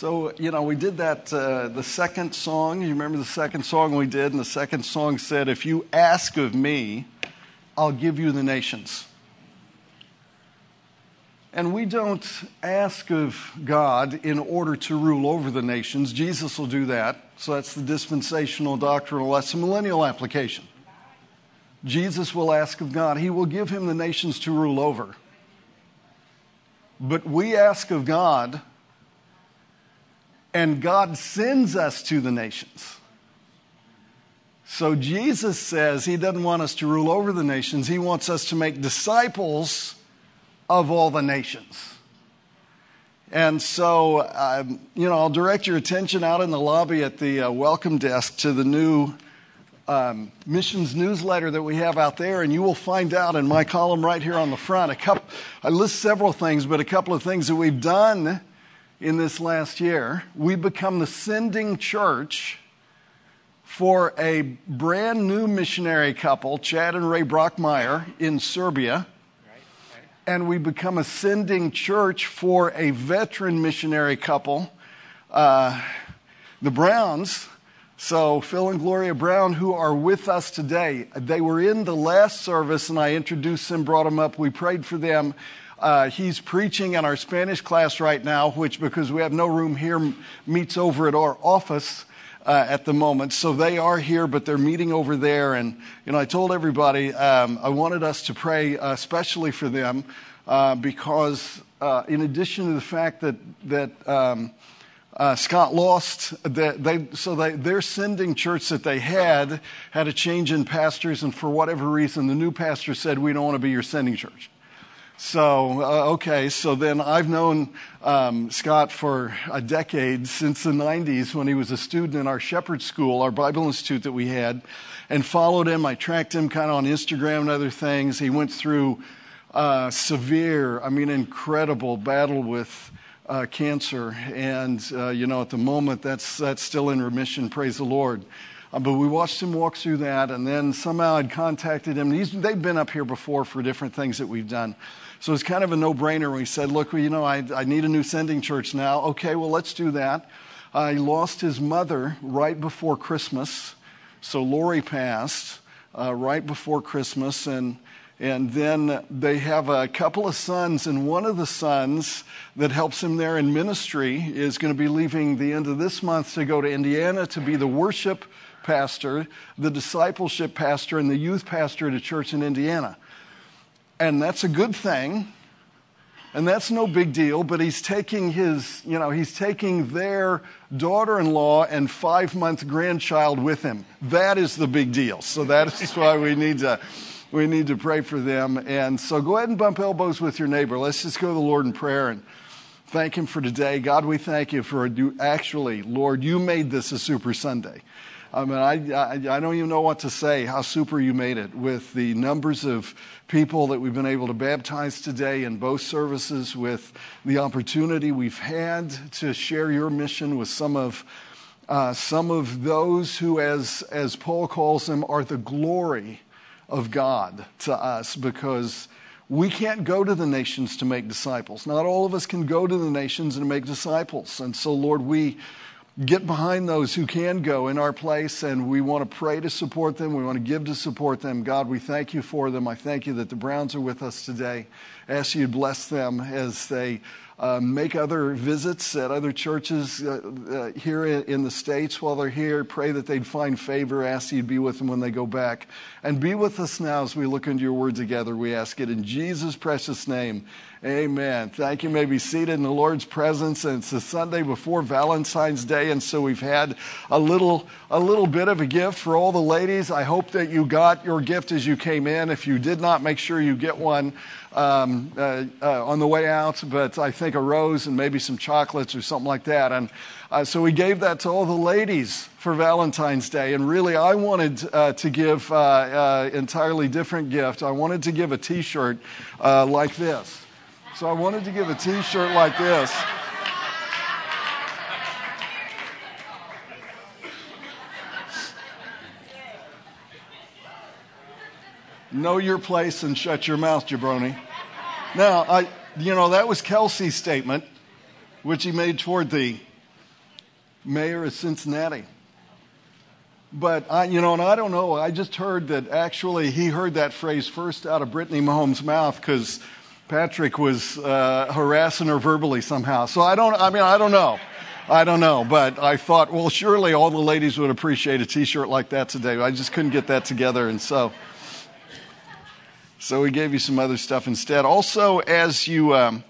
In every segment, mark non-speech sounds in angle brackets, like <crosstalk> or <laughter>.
So, you know, we did that, uh, the second song. You remember the second song we did? And the second song said, If you ask of me, I'll give you the nations. And we don't ask of God in order to rule over the nations. Jesus will do that. So that's the dispensational doctrinal, that's the millennial application. Jesus will ask of God. He will give him the nations to rule over. But we ask of God, and God sends us to the nations. So Jesus says he doesn't want us to rule over the nations, he wants us to make disciples of all the nations. And so, um, you know, I'll direct your attention out in the lobby at the uh, welcome desk to the new um, missions newsletter that we have out there, and you will find out in my column right here on the front a couple. I list several things, but a couple of things that we've done in this last year. We've become the sending church for a brand new missionary couple, Chad and Ray Brockmeyer, in Serbia and we become a sending church for a veteran missionary couple, uh, the Browns. So, Phil and Gloria Brown, who are with us today, they were in the last service, and I introduced them, brought them up. We prayed for them. Uh, he's preaching in our Spanish class right now, which, because we have no room here, meets over at our office uh, at the moment. So they are here, but they're meeting over there. And, you know, I told everybody um, I wanted us to pray uh, especially for them uh, because, uh, in addition to the fact that, that um, uh, Scott lost, that they, so they, their sending church that they had had a change in pastors, and for whatever reason, the new pastor said, We don't want to be your sending church. So, uh, okay, so then I've known um, Scott for a decade, since the 90s when he was a student in our Shepherd School, our Bible Institute that we had, and followed him. I tracked him kind of on Instagram and other things. He went through uh, severe, I mean, incredible battle with uh, cancer. And, uh, you know, at the moment, that's, that's still in remission, praise the Lord. Uh, but we watched him walk through that, and then somehow I'd contacted him. He's, they've been up here before for different things that we've done. So it's kind of a no brainer. We said, look, well, you know, I, I need a new sending church now. Okay, well, let's do that. He lost his mother right before Christmas. So Lori passed uh, right before Christmas. And, and then they have a couple of sons, and one of the sons that helps him there in ministry is going to be leaving the end of this month to go to Indiana to be the worship pastor, the discipleship pastor, and the youth pastor at a church in Indiana. And that's a good thing. And that's no big deal, but he's taking his, you know, he's taking their daughter in law and five month grandchild with him. That is the big deal. So that is <laughs> why we need to. We need to pray for them. And so go ahead and bump elbows with your neighbor. Let's just go to the Lord in prayer and thank Him for today. God, we thank you for actually, Lord, you made this a Super Sunday. I mean, I, I, I, don't even know what to say how super you made it with the numbers of people that we've been able to baptize today in both services, with the opportunity we've had to share your mission with some of, uh, some of those who, as, as Paul calls them, are the glory of God to us because we can't go to the nations to make disciples. Not all of us can go to the nations and make disciples. And so, Lord, we get behind those who can go in our place, and we want to pray to support them. We want to give to support them. God, we thank you for them. I thank you that the Browns are with us today. I ask you to bless them as they uh, make other visits at other churches uh, uh, here in, in, the States while they're here. Pray that they'd find favor. Ask you to be with them when they go back. And be with us now as we look into your word together. We ask it in Jesus' precious name. Amen. Thank you. may be seated in the Lord's presence. And it's the Sunday before Valentine's Day, and so we've had a little a little bit of a gift for all the ladies. I hope that you got your gift as you came in. If you did not, make sure you get one um, uh, uh, on the way out. But I think a rose and maybe some chocolates or something like that. And uh, so we gave that to all the ladies for Valentine's Day. And really, I wanted uh, to give uh, uh, entirely different gift. I wanted to give a T-shirt like this. So I wanted to give a t shirt like this. Know your place and shut your mouth, jabroni. Now, I, you know, that was Kelce's statement, which he made toward the mayor of Cincinnati. But I, you know, and I don't know. I just heard that actually he heard that phrase first out of Brittany Mahomes' mouth because Patrick was uh, harassing her verbally somehow. So I don't. I mean, I don't know. I don't know. But I thought, well, surely all the ladies would appreciate a T-shirt like that today. I just couldn't get that together, and so. So we gave you some other stuff instead. Also, as you um,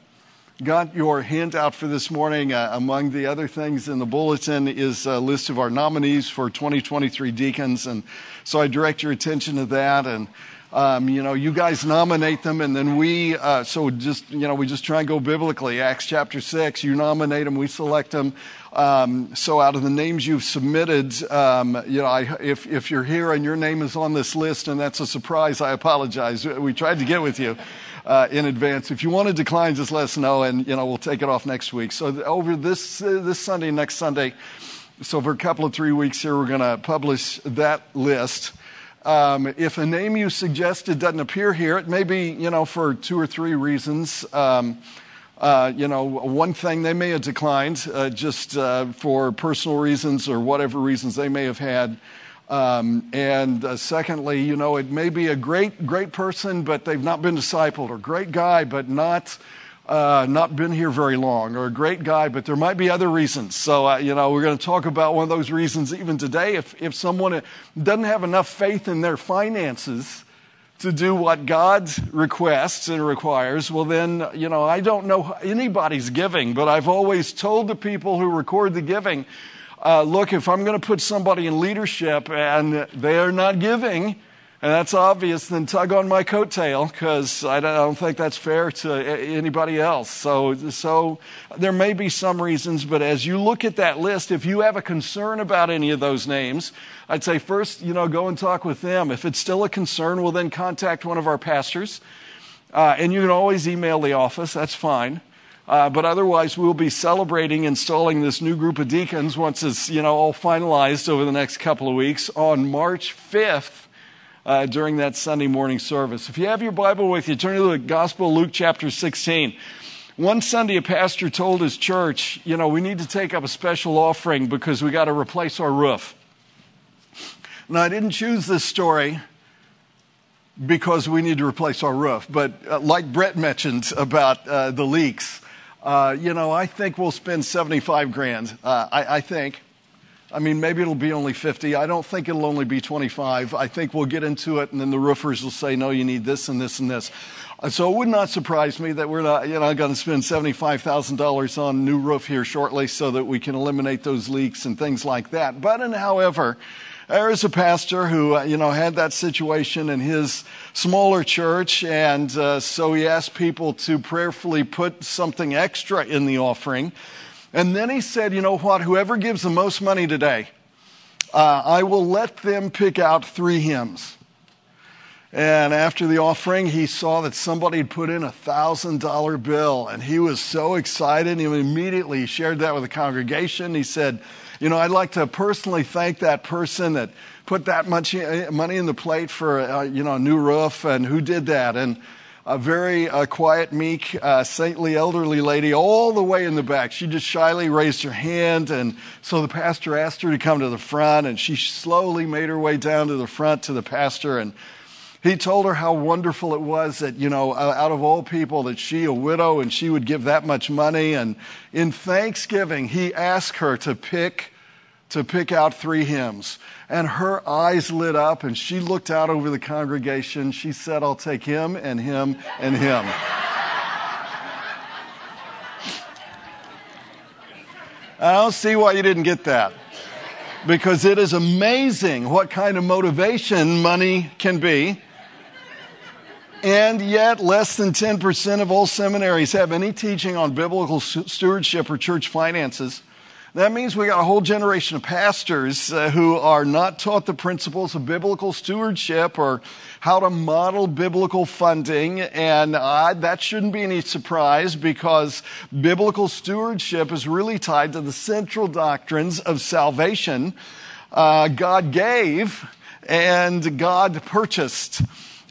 got your handout for this morning. Uh, among the other things in the bulletin is a list of our nominees for 2023 deacons. And so I direct your attention to that. And, um, you know, you guys nominate them, and then we, uh, so just, you know, we just try and go biblically. Acts chapter 6, you nominate them, we select them. Um, so out of the names you've submitted, um, you know, I, if, if you're here and your name is on this list and that's a surprise, I apologize. We tried to get with you uh, in advance. If you want to decline, just let us know, and you know we'll take it off next week. So over this uh, this Sunday, next Sunday, so for a couple of three weeks here, we're going to publish that list. Um, if a name you suggested doesn't appear here, it may be you know for two or three reasons. Um, uh, you know, one thing they may have declined uh, just uh, for personal reasons or whatever reasons they may have had. Um, and uh, secondly, you know, it may be a great, great person, but they've not been discipled, or great guy, but not. Uh, not been here very long, or a great guy, but there might be other reasons. So, uh, you know, we're going to talk about one of those reasons even today. If, if someone doesn't have enough faith in their finances to do what God requests and requires, well, then, you know, I don't know anybody's giving, but I've always told the people who record the giving, uh, look, if I'm going to put somebody in leadership and they're not giving, and that's obvious, then tug on my coattail because I, I don't think that's fair to anybody else. So, so there may be some reasons, but as you look at that list, if you have a concern about any of those names, I'd say first, you know, go and talk with them. If it's still a concern, well, then contact one of our pastors. Uh, and you can always email the office, that's fine. Uh, but otherwise, we'll be celebrating installing this new group of deacons once it's you know all finalized over the next couple of weeks on March 5th. Uh, during that Sunday morning service. If you have your Bible with you, turn to the Gospel of Luke chapter 16. One Sunday, a pastor told his church, you know, we need to take up a special offering because we got to replace our roof. Now, I didn't choose this story because we need to replace our roof, but uh, like Brett mentioned about uh, the leaks, uh, you know, I think we'll spend 75 grand. Uh, I, I, think. I mean, maybe it'll be only 50. I don't think it'll only be 25. I think we'll get into it, and then the roofers will say, no, you need this and this and this. Uh, so it would not surprise me that we're not, you know, going to spend $75,000 on new roof here shortly so that we can eliminate those leaks and things like that. But, and however, there is a pastor who, uh, you know, had that situation in his smaller church, and uh, so he asked people to prayerfully put something extra in the offering. And then he said, you know what, whoever gives the most money today, uh, I will let them pick out three hymns. And after the offering, he saw that somebody had put in a thousand dollar bill, and he was so excited. He immediately shared that with the congregation. He said, you know, I'd like to personally thank that person that put that much money in the plate for, uh, you know, a new roof and who did that. And a very uh, quiet, meek, uh, saintly, elderly lady all the way in the back. She just shyly raised her hand. And so the pastor asked her to come to the front, and she slowly made her way down to the front to the pastor. And he told her how wonderful it was that, you know, out of all people, that she, a widow, and she would give that much money. And in thanksgiving, he asked her to pick, to pick out three hymns. And her eyes lit up and she looked out over the congregation. She said, I'll take him and him and him. I don't see why you didn't get that because it is amazing what kind of motivation money can be. And yet, less than 10% of all seminaries have any teaching on biblical stewardship or church finances. That means we got a whole generation of pastors uh, who are not taught the principles of biblical stewardship or how to model biblical funding. And uh, that shouldn't be any surprise because biblical stewardship is really tied to the central doctrines of salvation. Uh, God gave and God purchased.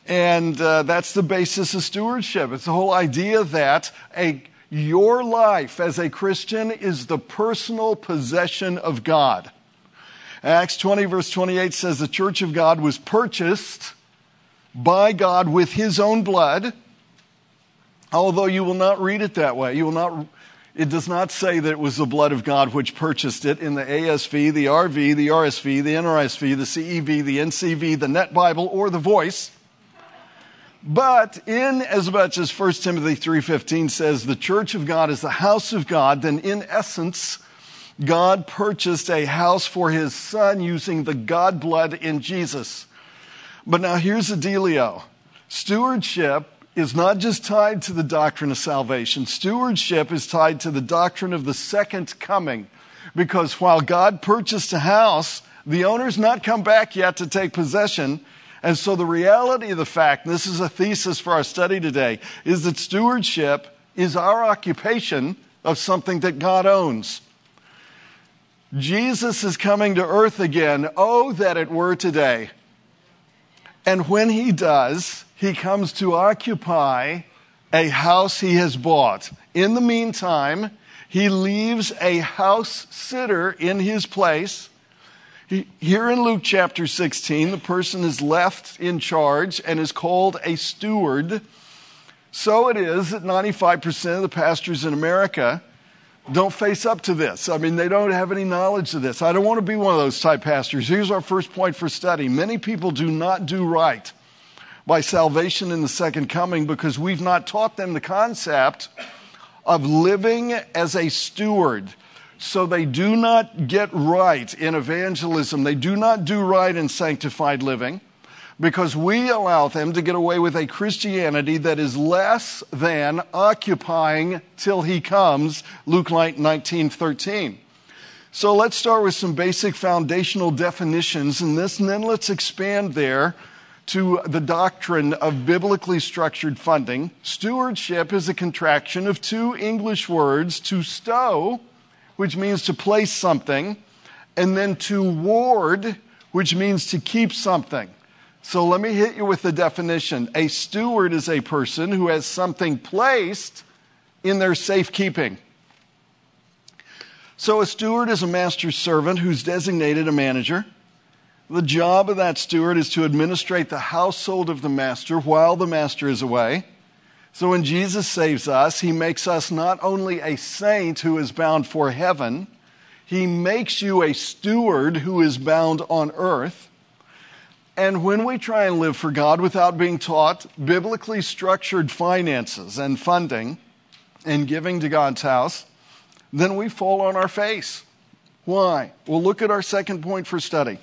And uh, that's the basis of stewardship. It's the whole idea that a Your life as a Christian is the personal possession of God. Acts 20, verse 28 says the church of God was purchased by God with his own blood. Although you will not read it that way. You will not, it does not say that it was the blood of God which purchased it in the ASV, the RV, the RSV, the NRSV, the CEV, the NCV, the Net Bible, or the Voice. But in as much as 1 Timothy 3:15 says the church of God is the house of God, then in essence God purchased a house for his son using the God blood in Jesus. But now here's the dealio. Stewardship is not just tied to the doctrine of salvation. Stewardship is tied to the doctrine of the second coming. Because while God purchased a house, the owner's not come back yet to take possession. And so the reality of the fact, and this is a thesis for our study today, is that stewardship is our occupation of something that God owns. Jesus is coming to earth again. Oh, that it were today. And when he does, he comes to occupy a house he has bought. In the meantime, he leaves a house sitter in his place. Here in Luke chapter 16, the person is left in charge and is called a steward. So it is that 95% of the pastors in America don't face up to this. I mean, they don't have any knowledge of this. I don't want to be one of those type pastors. Here's our first point for study. Many people do not do right by salvation in the second coming because we've not taught them the concept of living as a steward. So they do not get right in evangelism. They do not do right in sanctified living because we allow them to get away with a Christianity that is less than occupying till he comes, Luke 19 13. So let's start with some basic foundational definitions in this, and then let's expand there to the doctrine of biblically structured funding. Stewardship is a contraction of two English words, to stow, which means to place something, and then to ward, which means to keep something. So let me hit you with the definition. A steward is a person who has something placed in their safekeeping. So a steward is a master's servant who's designated a manager. The job of that steward is to administrate the household of the master while the master is away. So when Jesus saves us, he makes us not only a saint who is bound for heaven, he makes you a steward who is bound on earth. And when we try and live for God without being taught biblically structured finances and funding and giving to God's house, then we fall on our face. Why? Well, look at our second point for study.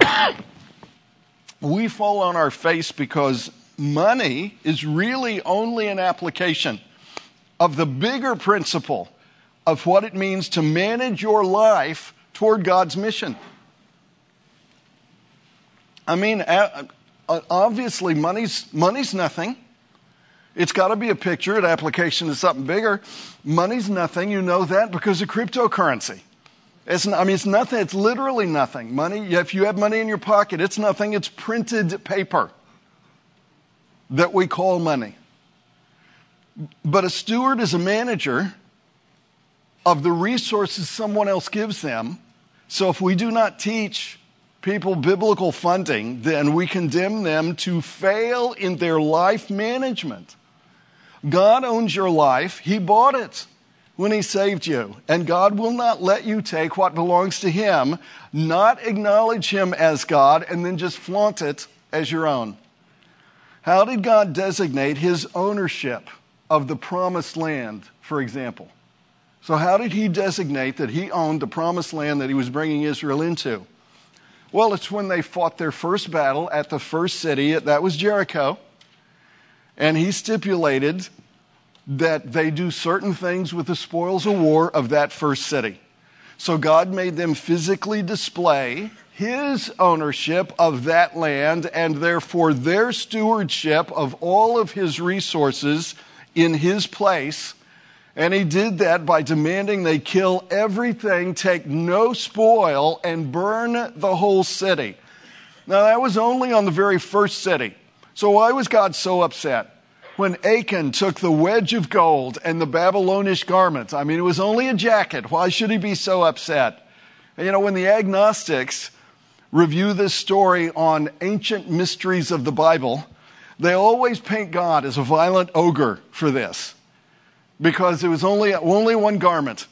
<coughs> we fall on our face because money is really only an application of the bigger principle of what it means to manage your life toward God's mission. I mean, obviously, money's, money's nothing. It's got to be a picture, an application to something bigger. Money's nothing. You know that because of cryptocurrency. It's, I mean, it's nothing. It's literally nothing. Money, if you have money in your pocket, it's nothing. It's printed paper that we call money. But a steward is a manager of the resources someone else gives them. So if we do not teach people biblical funding, then we condemn them to fail in their life management. God owns your life, He bought it when He saved you. And God will not let you take what belongs to Him, not acknowledge Him as God, and then just flaunt it as your own. How did God designate His ownership of the promised land, for example? So, how did He designate that He owned the promised land that He was bringing Israel into? Well, it's when they fought their first battle at the first city, that was Jericho. And he stipulated that they do certain things with the spoils of war of that first city. So God made them physically display his ownership of that land and therefore their stewardship of all of his resources in his place and he did that by demanding they kill everything, take no spoil, and burn the whole city. Now, that was only on the very first city. So, why was God so upset? when Achan took the wedge of gold and the Babylonish garment. I mean, it was only a jacket. Why should he be so upset? And, you know, when the agnostics review this story on ancient mysteries of the Bible, they always paint God as a violent ogre for this because it was only, only one garment.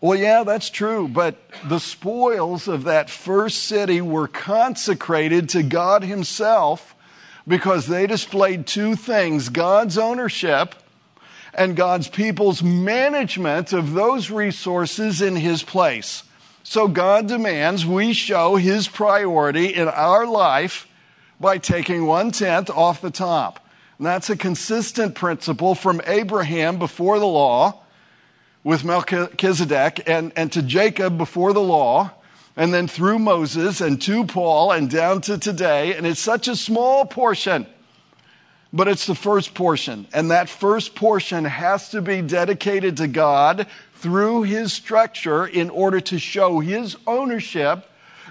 Well, yeah, that's true, but the spoils of that first city were consecrated to God Himself because they displayed two things God's ownership and God's people's management of those resources in His place. So God demands we show His priority in our life by taking one tenth off the top. And that's a consistent principle from Abraham before the law with Melchizedek and, and to Jacob before the law and then through Moses and to Paul and down to today. And it's such a small portion, but it's the first portion. And that first portion has to be dedicated to God through his structure in order to show his ownership,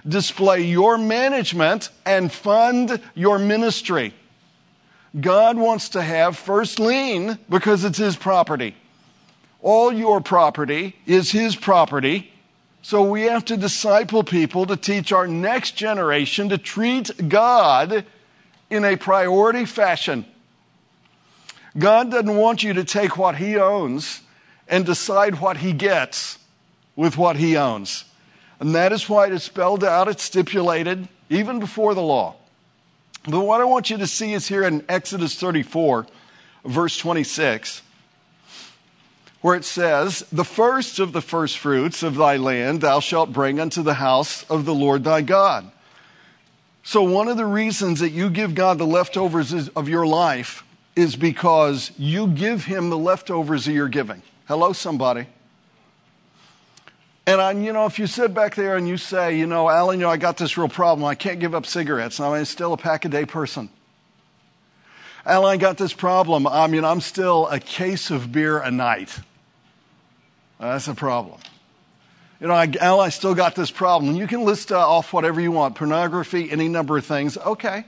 display your management, and fund your ministry. God wants to have first lien because it's his property. All your property is his property so we have to disciple people to teach our next generation to treat God in a priority fashion. God doesn't want you to take what He owns and decide what He gets with what He owns. And that is why it is spelled out, it's stipulated, even before the law. But what I want you to see is here in Exodus 34, verse 26 where it says, The first of the first fruits of thy land thou shalt bring unto the house of the Lord thy God. So, one of the reasons that you give God the leftovers of your life is because you give him the leftovers of your giving. Hello, somebody. And I, you know, if you sit back there and you say, you know, Alan, you know, I got this real problem. I can't give up cigarettes. I mean, still a pack a day person. Alan, I got this problem. I mean, I'm still a case of beer a night. That's a problem. You know, I, Al, I still got this problem. You can list uh, off whatever you want pornography, any number of things. Okay.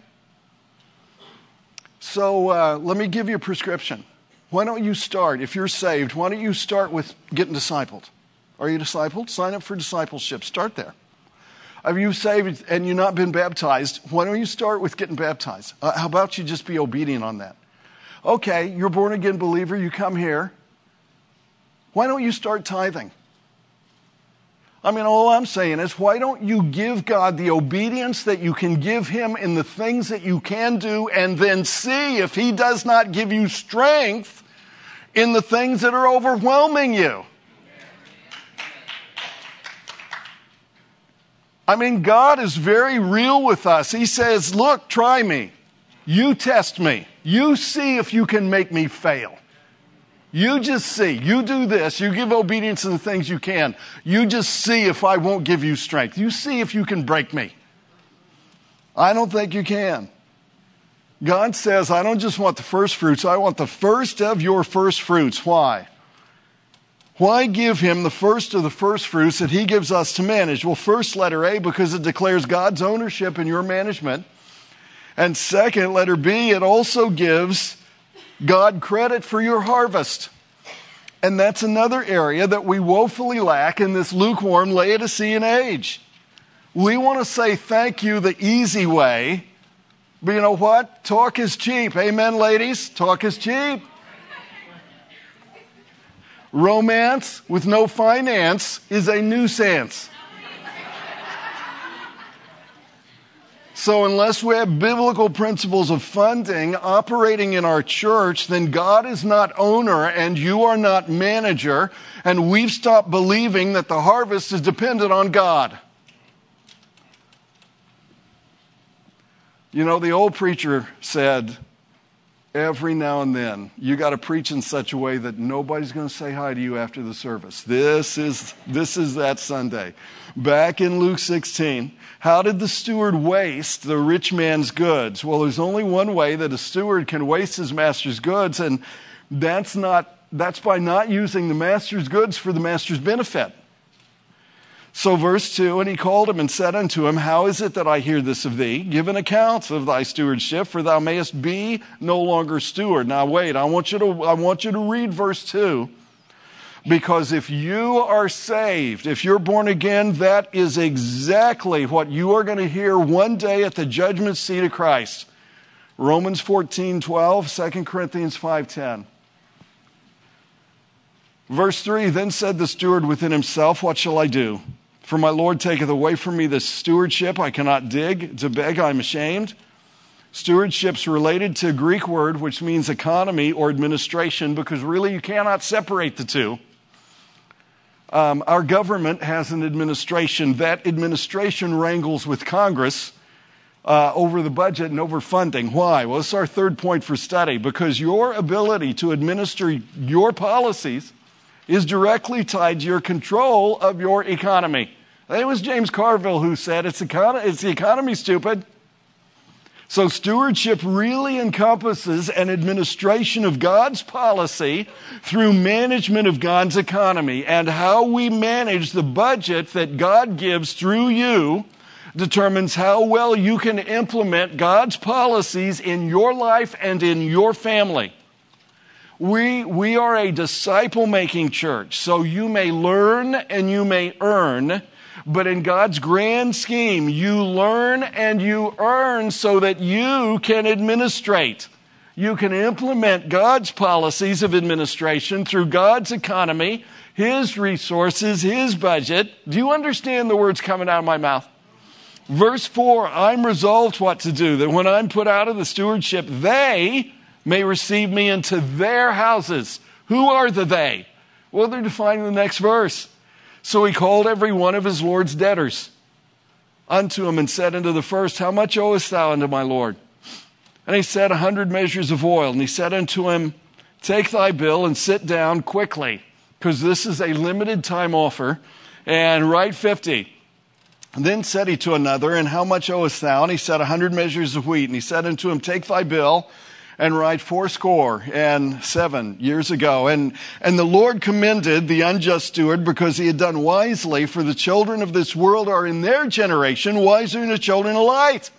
So uh, let me give you a prescription. Why don't you start, if you're saved, why don't you start with getting discipled? Are you discipled? Sign up for discipleship. Start there. Have you saved and you've not been baptized? Why don't you start with getting baptized? Uh, how about you just be obedient on that? Okay, you're born again believer, you come here. Why don't you start tithing? I mean, all I'm saying is, why don't you give God the obedience that you can give Him in the things that you can do, and then see if He does not give you strength in the things that are overwhelming you? I mean, God is very real with us. He says, Look, try me. You test me. You see if you can make me fail. You just see. You do this. You give obedience in the things you can. You just see if I won't give you strength. You see if you can break me. I don't think you can. God says, I don't just want the first fruits, I want the first of your first fruits. Why? Why give him the first of the first fruits that he gives us to manage? Well, first, letter A, because it declares God's ownership in your management. And second, letter B, it also gives God credit for your harvest. And that's another area that we woefully lack in this lukewarm Laodicean age. We want to say thank you the easy way, but you know what? Talk is cheap. Amen, ladies? Talk is cheap. Romance with no finance is a nuisance. So, unless we have biblical principles of funding operating in our church, then God is not owner and you are not manager, and we've stopped believing that the harvest is dependent on God. You know, the old preacher said, every now and then, you got to preach in such a way that nobody's going to say hi to you after the service. This is, this is that Sunday. Back in Luke 16, how did the steward waste the rich man's goods? Well, there's only one way that a steward can waste his master's goods, and that's not that's by not using the master's goods for the master's benefit. So, verse 2 And he called him and said unto him, How is it that I hear this of thee? Give an account of thy stewardship, for thou mayest be no longer steward. Now, wait, I want you to, I want you to read verse 2. Because if you are saved, if you're born again, that is exactly what you are going to hear one day at the judgment seat of Christ. Romans 14, 12, 2 Corinthians 5, 10. Verse 3 Then said the steward within himself, What shall I do? For my Lord taketh away from me this stewardship. I cannot dig. To beg, I'm ashamed. Stewardship's related to a Greek word which means economy or administration because really you cannot separate the two. Um, our government has an administration. That administration wrangles with Congress uh, over the budget and over funding. Why? Well, it's our third point for study because your ability to administer your policies is directly tied to your control of your economy. It was James Carville who said, it's, econ- it's the economy, stupid. So, stewardship really encompasses an administration of God's policy through management of God's economy. And how we manage the budget that God gives through you determines how well you can implement God's policies in your life and in your family. We, we are a disciple making church, so you may learn and you may earn, but in God's grand scheme, you learn and you earn so that you can administrate. You can implement God's policies of administration through God's economy, His resources, His budget. Do you understand the words coming out of my mouth? Verse 4 I'm resolved what to do, that when I'm put out of the stewardship, they, may receive me into their houses. Who are the they? Well, they're defined in the next verse. So he called every one of his Lord's debtors unto him and said unto the first, How much owest thou unto my Lord? And he said, A hundred measures of oil. And he said unto him, Take thy bill and sit down quickly, because this is a limited time offer, and write fifty. And then said he to another, And how much owest thou? And he said, A hundred measures of wheat. And he said unto him, Take thy bill and write fourscore and seven years ago. And, and the Lord commended the unjust steward because he had done wisely, for the children of this world are in their generation wiser than the children of light.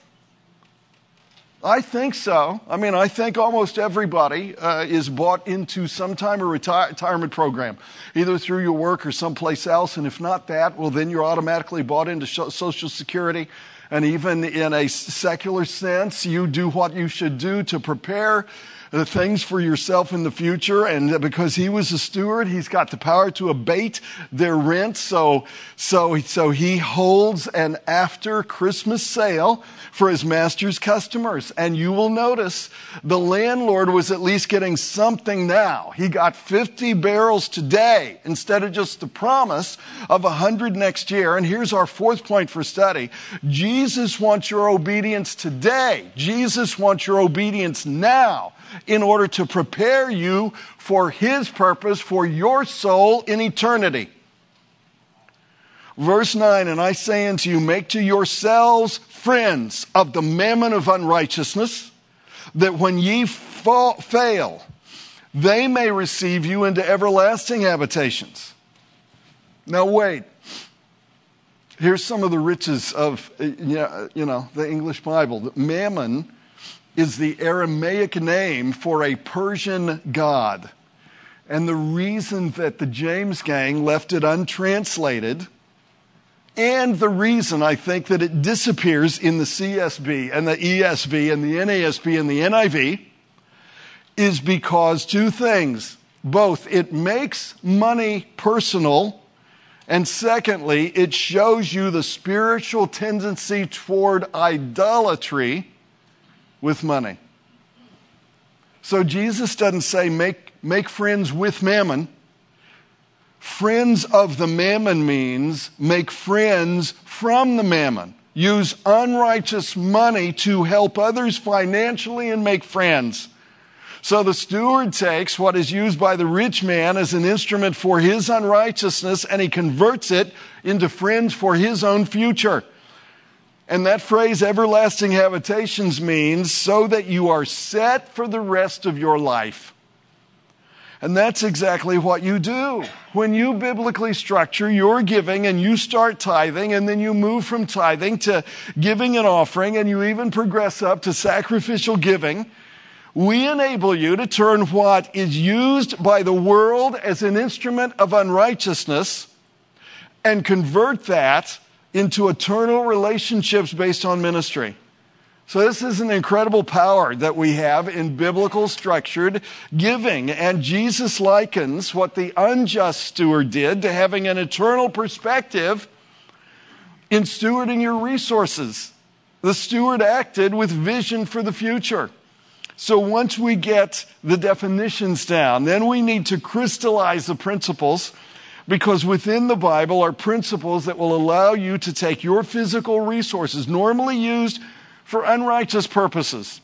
I think so. I mean, I think almost everybody uh, is bought into some time of retire- retirement program, either through your work or someplace else. And if not that, well, then you're automatically bought into Social Security and even in a secular sense, you do what you should do to prepare things for yourself in the future. And because he was a steward, he's got the power to abate their rent. So, so, so he holds an after Christmas sale for his master's customers. And you will notice the landlord was at least getting something now. He got 50 barrels today instead of just the promise of 100 next year. And here's our fourth point for study. Jesus wants your obedience today. Jesus wants your obedience now in order to prepare you for his purpose for your soul in eternity. Verse 9, and I say unto you, make to yourselves friends of the mammon of unrighteousness, that when ye fall, fail, they may receive you into everlasting habitations. Now, wait. Here's some of the riches of uh, you know, the English Bible. Mammon is the Aramaic name for a Persian god. And the reason that the James gang left it untranslated and the reason I think that it disappears in the CSB and the ESV and the NASB and the NIV is because two things. Both, it makes money personal, and secondly, it shows you the spiritual tendency toward idolatry with money. So Jesus doesn't say make, make friends with mammon. Friends of the mammon means make friends from the mammon. Use unrighteous money to help others financially and make friends. So the steward takes what is used by the rich man as an instrument for his unrighteousness and he converts it into friends for his own future. And that phrase, everlasting habitations, means so that you are set for the rest of your life. And that's exactly what you do. When you biblically structure your giving and you start tithing and then you move from tithing to giving an offering and you even progress up to sacrificial giving, we enable you to turn what is used by the world as an instrument of unrighteousness and convert that into eternal relationships based on ministry. So this is an incredible power that we have in biblical structured giving. And Jesus likens what the unjust steward did to having an eternal perspective in stewarding your resources. The steward acted with vision for the future. So once we get the definitions down, then we need to crystallize the principles because within the Bible are principles that will allow you to take your physical resources normally used for unrighteous purposes,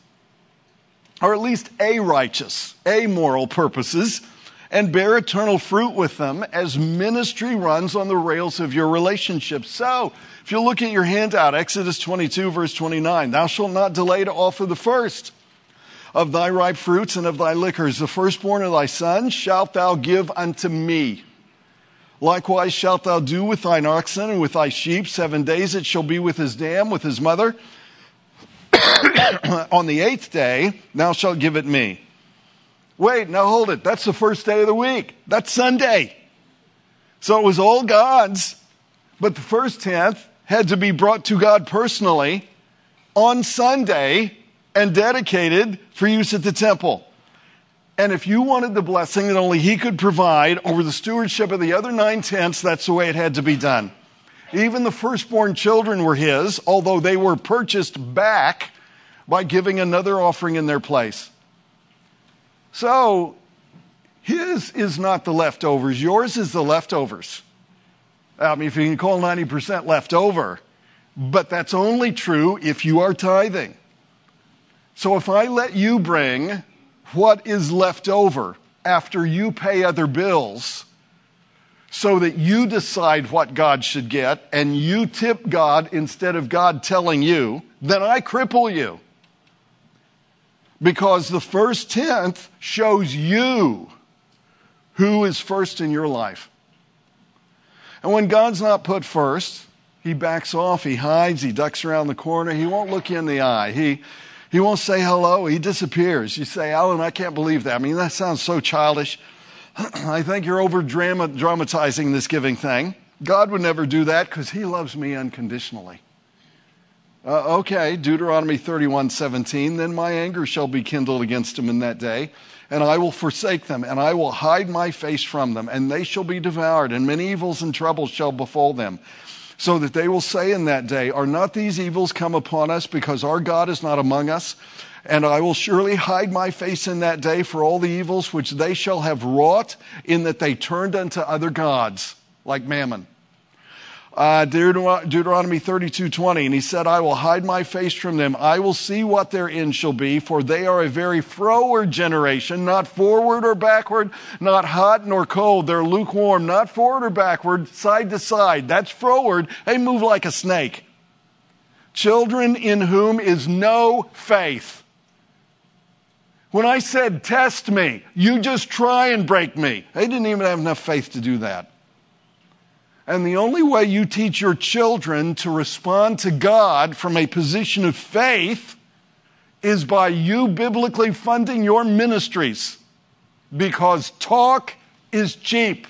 or at least a righteous, amoral purposes, and bear eternal fruit with them as ministry runs on the rails of your relationship. So, if you look at your handout, Exodus 22, verse 29, thou shalt not delay to offer the first of thy ripe fruits and of thy liquors, the firstborn of thy sons shalt thou give unto me. Likewise shalt thou do with thine oxen and with thy sheep. Seven days it shall be with his dam, with his mother. <coughs> on the eighth day, thou shalt give it me. Wait, now hold it. That's the first day of the week. That's Sunday. So it was all God's, but the first tenth had to be brought to God personally on Sunday and dedicated for use at the temple. And if you wanted the blessing that only He could provide over the stewardship of the other nine tenths, that's the way it had to be done. Even the firstborn children were his, although they were purchased back by giving another offering in their place. So, his is not the leftovers, yours is the leftovers. I mean, if you can call 90% left over, but that's only true if you are tithing. So, if I let you bring what is left over after you pay other bills, so that you decide what God should get and you tip God instead of God telling you, then I cripple you. Because the first tenth shows you who is first in your life. And when God's not put first, he backs off, he hides, he ducks around the corner, he won't look you in the eye. He, he won't say hello, he disappears. You say, Alan, I can't believe that. I mean, that sounds so childish. <clears throat> I think you're over dramatizing this giving thing. God would never do that because he loves me unconditionally. Uh, okay, Deuteronomy 31 17. Then my anger shall be kindled against them in that day, and I will forsake them, and I will hide my face from them, and they shall be devoured, and many evils and troubles shall befall them. So that they will say in that day, Are not these evils come upon us because our God is not among us? And I will surely hide my face in that day for all the evils which they shall have wrought, in that they turned unto other gods, like Mammon. Uh, Deuteronomy 32 20, and he said, I will hide my face from them. I will see what their end shall be, for they are a very froward generation, not forward or backward, not hot nor cold. They're lukewarm, not forward or backward, side to side. That's froward. They move like a snake. Children in whom is no faith. When I said, test me, you just try and break me. They didn't even have enough faith to do that. And the only way you teach your children to respond to God from a position of faith is by you biblically funding your ministries because talk is cheap.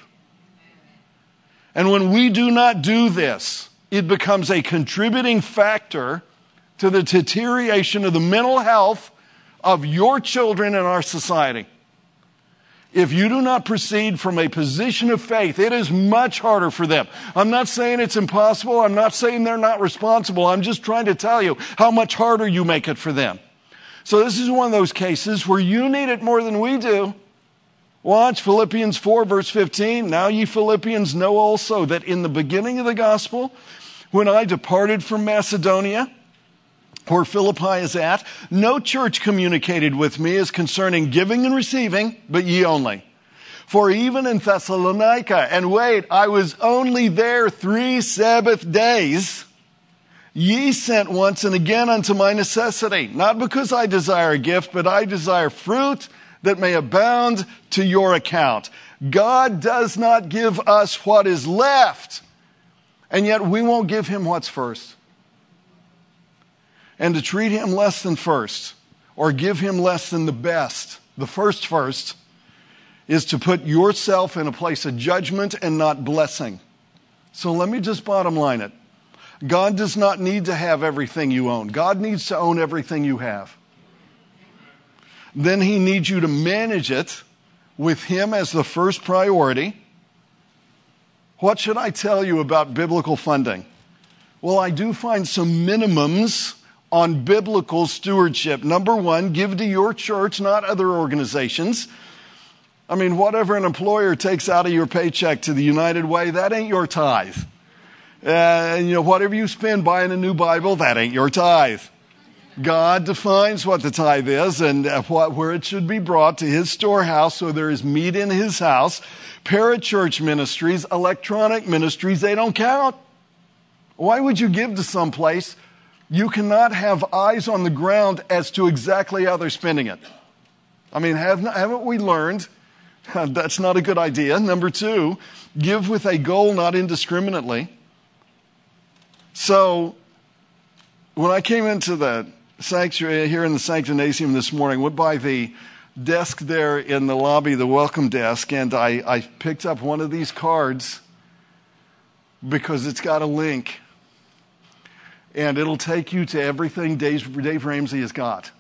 And when we do not do this, it becomes a contributing factor to the deterioration of the mental health of your children in our society. If you do not proceed from a position of faith, it is much harder for them. I'm not saying it's impossible. I'm not saying they're not responsible. I'm just trying to tell you how much harder you make it for them. So this is one of those cases where you need it more than we do. Watch Philippians 4 verse 15. Now ye Philippians know also that in the beginning of the gospel, when I departed from Macedonia, where Philippi is at, no church communicated with me as concerning giving and receiving, but ye only. For even in Thessalonica, and wait, I was only there three Sabbath days, ye sent once and again unto my necessity, not because I desire a gift, but I desire fruit that may abound to your account. God does not give us what is left, and yet we won't give him what's first. And to treat him less than first, or give him less than the best, the first first, is to put yourself in a place of judgment and not blessing. So let me just bottom line it. God does not need to have everything you own. God needs to own everything you have. Then he needs you to manage it with him as the first priority. What should I tell you about biblical funding? Well, I do find some minimums on biblical stewardship. Number one, give to your church, not other organizations. I mean, whatever an employer takes out of your paycheck to the United Way, that ain't your tithe. Uh, and, you know, whatever you spend buying a new Bible, that ain't your tithe. God defines what the tithe is and uh, what, where it should be brought to his storehouse so there is meat in his house. Parachurch ministries, electronic ministries, they don't count. Why would you give to some place you cannot have eyes on the ground as to exactly how they're spending it? I mean, haven't, haven't we learned <laughs> that's not a good idea? Number two, give with a goal, not indiscriminately. So, when I came into the sanctuary uh, here in the sanctinasium this morning, went by the desk there in the lobby, the welcome desk, and I, I picked up one of these cards because it's got a link. And it'll take you to everything Dave, Dave Ramsey has got.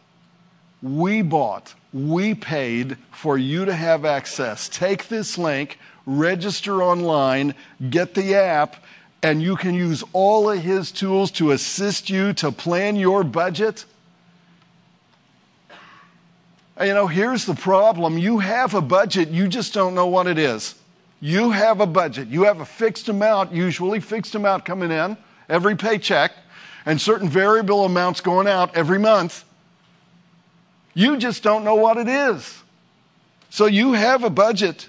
We bought, we paid for you to have access. Take this link, register online, get the app, and you can use all of his tools to assist you to plan your budget. You know, here's the problem. You have a budget, you just don't know what it is. You have a budget. You have a fixed amount, usually fixed amount coming in every paycheck, and certain variable amounts going out every month. You just don't know what it is. So you have a budget,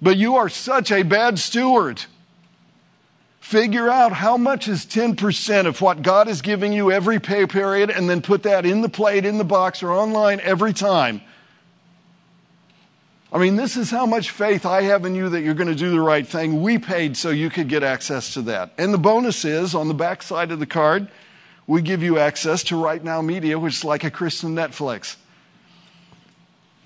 but you are such a bad steward Figure out how much is 10% of what God is giving you every pay period and then put that in the plate, in the box, or online every time. I mean, this is how much faith I have in you that you're going to do the right thing. We paid so you could get access to that. And the bonus is on the back side of the card, we give you access to Right Now Media, which is like a Christian Netflix.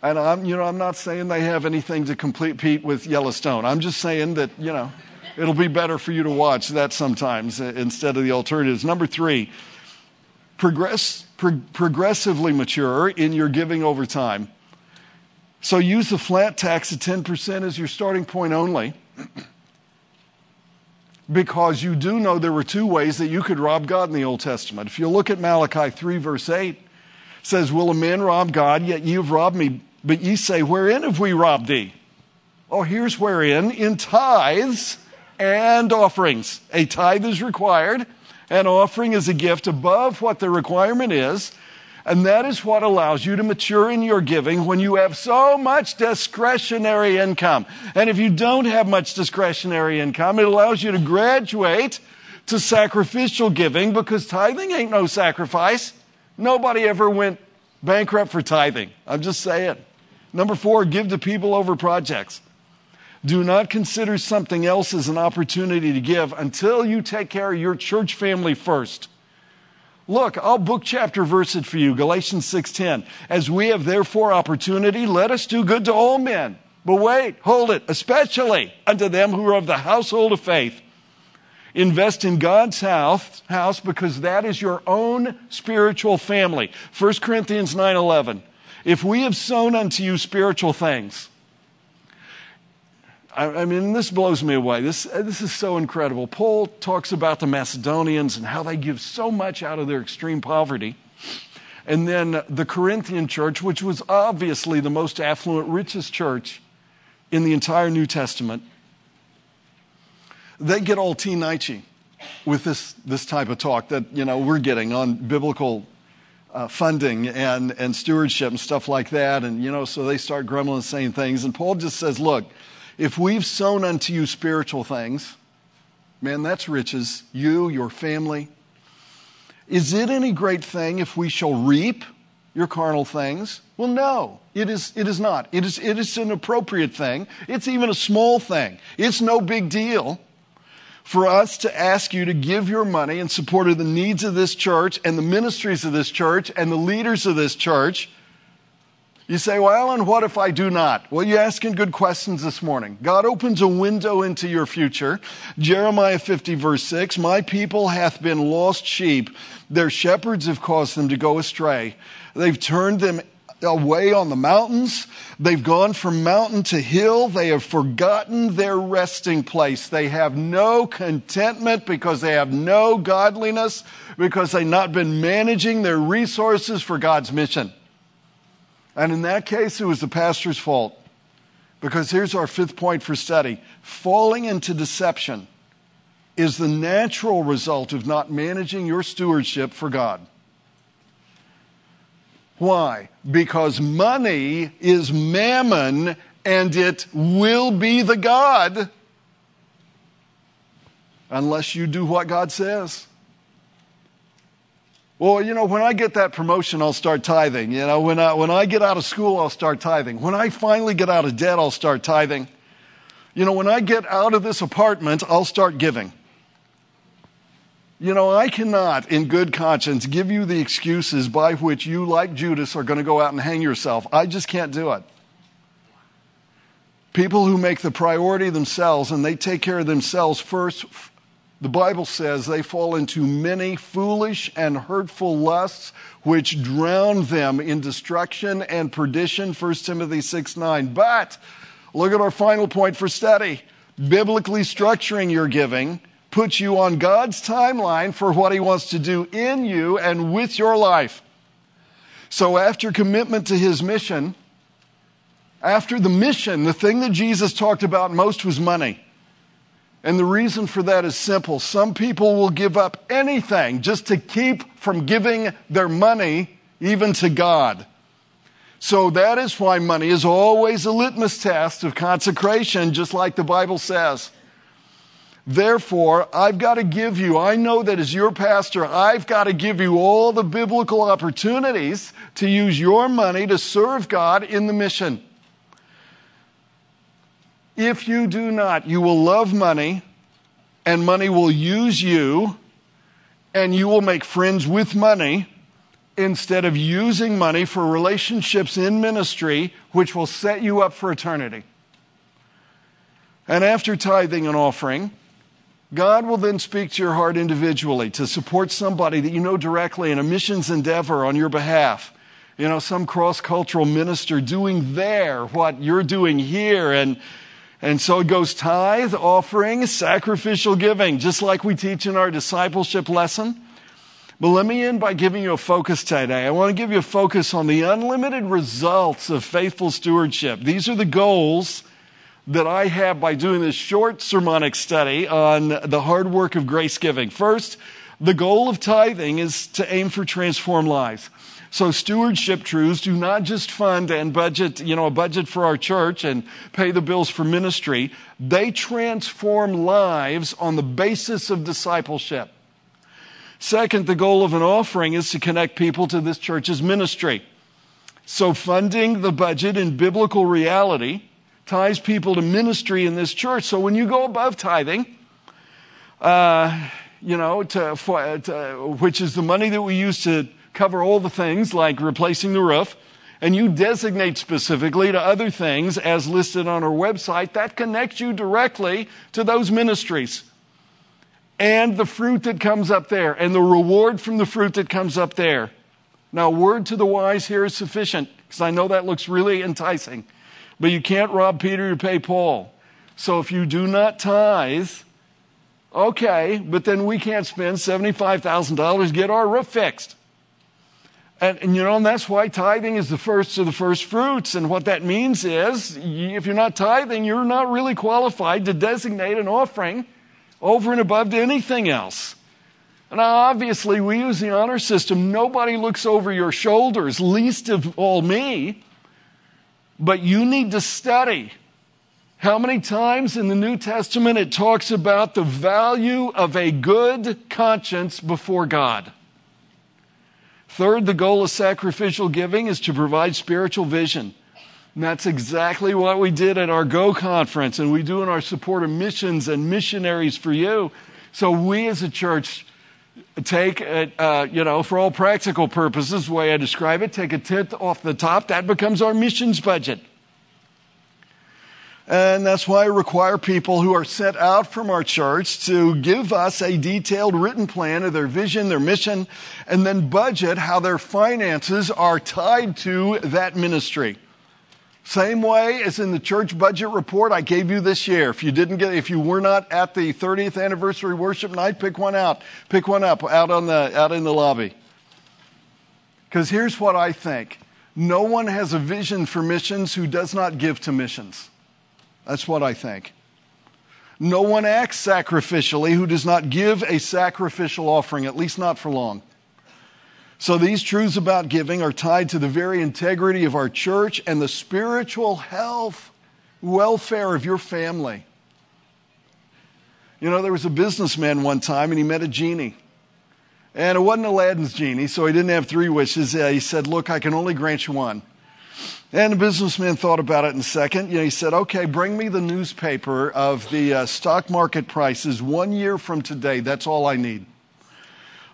And I'm, you know, I'm not saying they have anything to compete with Yellowstone. I'm just saying that, you know it'll be better for you to watch that sometimes uh, instead of the alternatives. Number three, progress, pro- progressively mature in your giving over time. So use the flat tax of 10% as your starting point only. because you do know there were two ways that you could rob God in the Old Testament. If you look at Malachi 3, verse 8, says, Will a man rob God? Yet ye have robbed me. But ye say, Wherein have we robbed thee? Oh, here's wherein in tithes and offerings. A tithe is required. An offering is a gift above what the requirement is. And that is what allows you to mature in your giving when you have so much discretionary income. And if you don't have much discretionary income, it allows you to graduate to sacrificial giving because tithing ain't no sacrifice. Nobody ever went bankrupt for tithing. I'm just saying. Number four, give to people over projects. Do not consider something else as an opportunity to give until you take care of your church family first. Look, I'll book chapter verse it for you, Galatians 6:10. As we have therefore opportunity, let us do good to all men. But wait, hold it, especially unto them who are of the household of faith. Invest in God's house, house because that is your own spiritual family. 1 Corinthians 9:11. If we have sown unto you spiritual things, I, mean, this blows me away. This, this is so incredible. Paul talks about the Macedonians and how they give so much out of their extreme poverty. And then the Corinthian church, which was obviously the most affluent, richest church in the entire New Testament, they get all teen with this, this type of talk that, you know, we're getting on biblical uh, funding and, and stewardship and stuff like that. And, you know, so they start grumbling and saying things. And Paul just says, look, if we've sown unto you spiritual things, man, that's riches, you, your family. Is it any great thing if we shall reap? your carnal things? Well, no, it is, it is not. It is, it is an appropriate thing. It's even a small thing. It's no big deal for us to ask you to give your money in support of the needs of this church and the ministries of this church and the leaders of this church. You say, well, Alan, what if I do not? Well, you're asking good questions this morning. God opens a window into your future. Jeremiah 50, verse 6 My people hath been lost sheep. Their shepherds have caused them to go astray. They've turned them away on the mountains. They've gone from mountain to hill. They have forgotten their resting place. They have no contentment because they have no godliness, because they've not been managing their resources for God's mission. And in that case, it was the pastor's fault. Because here's our fifth point for study falling into deception is the natural result of not managing your stewardship for God. Why? Because money is mammon and it will be the God unless you do what God says. Well, you know, when I get that promotion, I'll start tithing. You know, when I, when I get out of school, I'll start tithing. When I finally get out of debt, I'll start tithing. You know, when I get out of this apartment, I'll start giving. You know, I cannot, in good conscience, give you the excuses by which you, like Judas, are going to go out and hang yourself. I just can't do it. People who make the priority themselves and they take care of themselves first the Bible says they fall into many foolish and hurtful lusts which drown them in destruction and perdition 1 timothy 6 9 but look at our final point for study. Biblically structuring your giving puts you on god's timeline for what he wants to do in you and with your life. So after commitment to his mission after the mission the thing that jesus talked about most was money and the reason for that is simple. Some people will give up anything just to keep from giving their money even to God. So that is why money is always a litmus test of consecration, just like the Bible says. Therefore, I've got to give you, I know that as your pastor, I've got to give you all the biblical opportunities to use your money to serve God in the mission. If you do not, you will love money, and money will use you, and you will make friends with money instead of using money for relationships in ministry, which will set you up for eternity. And after tithing and offering, God will then speak to your heart individually to support somebody that you know directly in a missions endeavor on your behalf. You know, some cross cultural minister doing there what you're doing here, and and so it goes tithe, offering, sacrificial giving, just like we teach in our discipleship lesson. But let me end by giving you a focus today. I want to give you a focus on the unlimited results of faithful stewardship. These are the goals that I have by doing this short sermonic study on the hard work of grace giving. First, the goal of tithing is to aim for transformed lives. So stewardship truths do not just fund and budget, you know, a budget for our church and pay the bills for ministry. They transform lives on the basis of discipleship. Second, the goal of an offering is to connect people to this church's ministry. So funding the budget in biblical reality ties people to ministry in this church. So when you go above tithing, uh, you know, to, for, to, which is the money that we use to cover all the things like replacing the roof, and you designate specifically to other things as listed on our website, that connects you directly to those ministries. And the fruit that comes up there, and the reward from the fruit that comes up there. Now, word to the wise here is sufficient, because I know that looks really enticing. But you can't rob Peter to pay Paul. So if you do not tithe, okay, but then we can't spend $75,000 to get our roof fixed. And, and, you know, and that's why tithing is the first of the first fruits. And what that means is, if you're not tithing, you're not really qualified to designate an offering over and above to anything else. Now, obviously, we use the honor system. Nobody looks over your shoulders, least of all me. But you need to study how many times in the New Testament it talks about the value of a good conscience before God. Third, the goal of sacrificial giving is to provide spiritual vision. And that's exactly what we did at our Go conference, and we do in our support of missions and missionaries for you. So we as a church take, uh, you know, for all practical purposes, the way I describe it, take a tenth off the top. That becomes our missions budget. And that's why I require people who are sent out from our church to give us a detailed written plan of their vision, their mission, and then budget how their finances are tied to that ministry. Same way as in the church budget report I gave you this year. If you didn't get, if you were not at the 30th anniversary worship night, pick one out. Pick one up out on the, out in the lobby. Because here's what I think. No one has a vision for missions who does not give to missions. That's what I think. No one acts sacrificially who does not give a sacrificial offering, at least not for long. So these truths about giving are tied to the very integrity of our church and the spiritual health, welfare of your family. You know, there was a businessman one time and he met a genie. And it wasn't Aladdin's genie, so he didn't have three wishes. Uh, he said, Look, I can only grant you one. And the businessman thought about it in a second. You know, he said, okay, bring me the newspaper of the uh, stock market prices one year from today. That's all I need.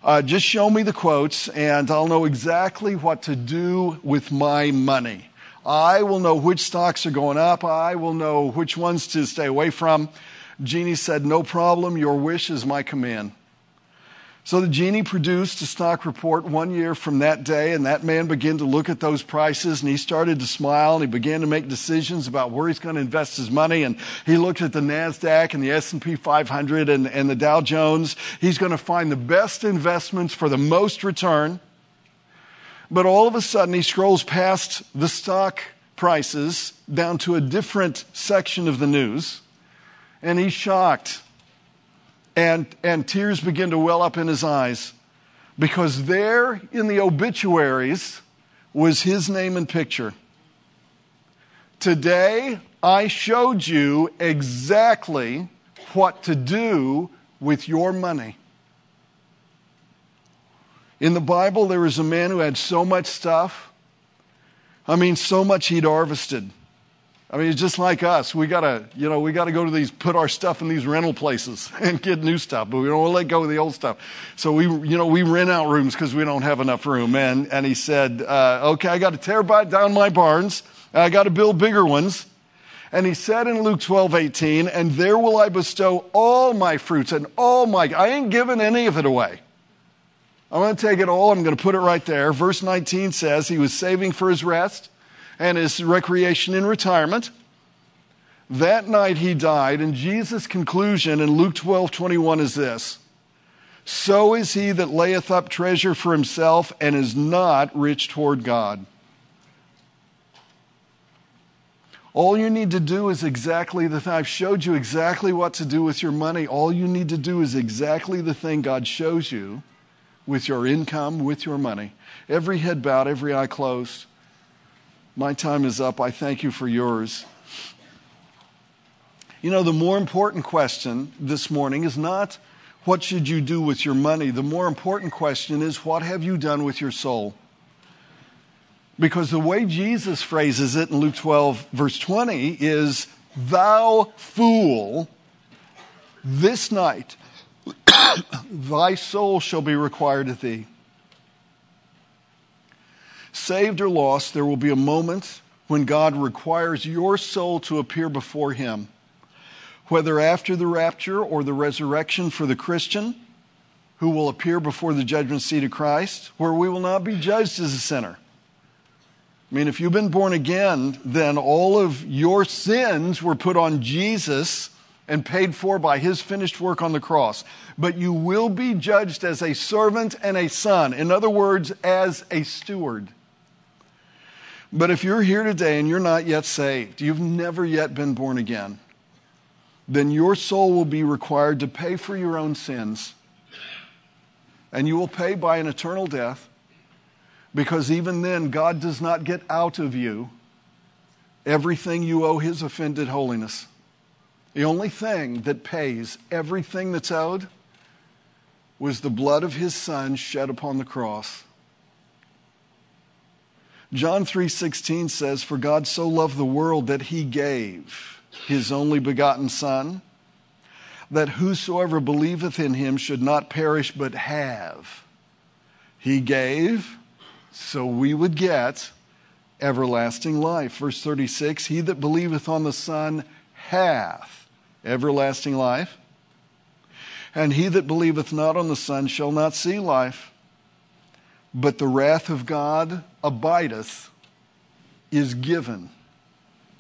Uh, just show me the quotes and I'll know exactly what to do with my money. I will know which stocks are going up. I will know which ones to stay away from. Genie said, no problem. Your wish is my command. So the genie produced a stock report one year from that day, and that man began to look at those prices and he started to smile and he began to make decisions about where he's going to invest his money. And he looked at the NASDAQ and the S&P 500 and, and the Dow Jones. He's going to find the best investments for the most return. But all of a sudden he scrolls past the stock prices down to a different section of the news and he's shocked and, and tears begin to well up in his eyes because there in the obituaries was his name and picture. Today, I showed you exactly what to do with your money. In the Bible, there was a man who had so much stuff. I mean, so much he'd harvested. I mean, it's just like us. We gotta, you know, we gotta go to these, put our stuff in these rental places <laughs> and get new stuff, but we don't want to let go of the old stuff. So we, you know, we rent out rooms because we don't have enough room. And, and he said, uh, okay, I got to tear down my barns. I got to build bigger ones. And he said in Luke 12, 18, and there will I bestow all my fruits and all my, I ain't giving any of it away. I'm going to take it all. I'm going to put it right there. Verse 19 says he was saving for his rest and his recreation in retirement. That night he died, and Jesus' conclusion in Luke 12 21 is this So is he that layeth up treasure for himself and is not rich toward God. All you need to do is exactly the thing. I've showed you exactly what to do with your money. All you need to do is exactly the thing God shows you with your income, with your money. Every head bowed, every eye closed. My time is up. I thank you for yours. You know, the more important question this morning is not what should you do with your money? The more important question is what have you done with your soul? Because the way Jesus phrases it in Luke 12, verse 20, is, Thou fool, this night <coughs> thy soul shall be required of thee saved or lost, there will be a moment when God requires your soul to appear before Him. Whether after the rapture or the resurrection for the Christian, who will appear before the judgment seat of Christ, where we will not be judged as a sinner. I mean, if you've been born again, then all of your sins were put on Jesus and paid for by his finished work on the cross. But you will be judged as a servant and a son. In other words, as a steward. But if you're here today and you're not yet saved, you've never yet been born again, then your soul will be required to pay for your own sins. And you will pay by an eternal death because even then, God does not get out of you everything you owe His offended holiness. The only thing that pays everything that's owed was the blood of His Son shed upon the cross. John 3:16 says for God so loved the world that he gave his only begotten son that whosoever believeth in him should not perish but have. He gave so we would get everlasting life. Verse 36 he that believeth on the son hath everlasting life and he that believeth not on the son shall not see life but the wrath of God abideth, is given.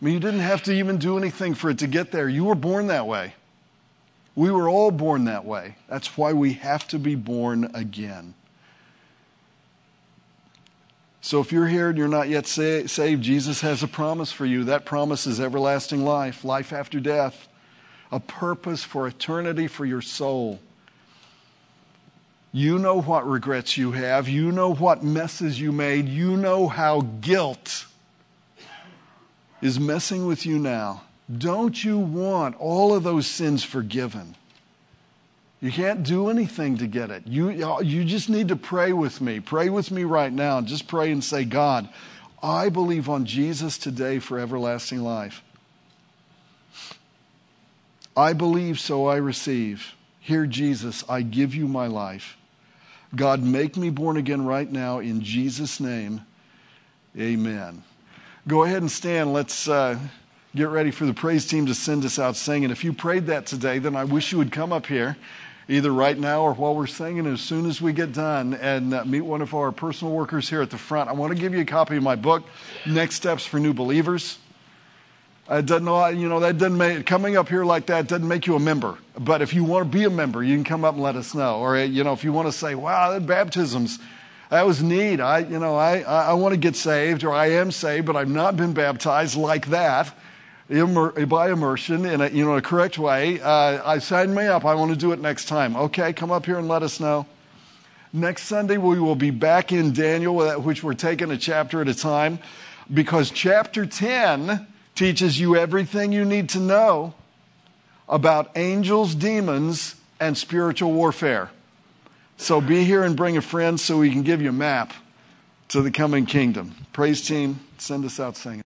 I mean, you didn't have to even do anything for it to get there. You were born that way. We were all born that way. That's why we have to be born again. So if you're here and you're not yet sa- saved, Jesus has a promise for you. That promise is everlasting life, life after death, a purpose for eternity for your soul. You know what regrets you have. You know what messes you made. You know how guilt is messing with you now. Don't you want all of those sins forgiven? You can't do anything to get it. You, you just need to pray with me. Pray with me right now. Just pray and say, God, I believe on Jesus today for everlasting life. I believe, so I receive. Here, Jesus, I give you my life. God, make me born again right now in Jesus' name. Amen. Go ahead and stand. Let's uh, get ready for the praise team to send us out singing. If you prayed that today, then I wish you would come up here, either right now or while we're singing, as soon as we get done, and uh, meet one of our personal workers here at the front. I want to give you a copy of my book, Next Steps for New Believers. It doesn't, know, you know, that doesn't make, coming up here like that doesn't make you a member. But if you want to be a member, you can come up and let us know. Or, you know, if you want to say, wow, that baptisms, that was neat. I, you know, I, I want to get saved or I am saved, but I've not been baptized like that by immersion in a, you know, a correct way. Uh, I signed me up. I want to do it next time. Okay, come up here and let us know. Next Sunday, we will be back in Daniel, which we're taking a chapter at a time, because chapter 10 teaches you everything you need to know about angels, demons, and spiritual warfare. So be here and bring a friend so we can give you a map to the coming kingdom. Praise team, send us out singing.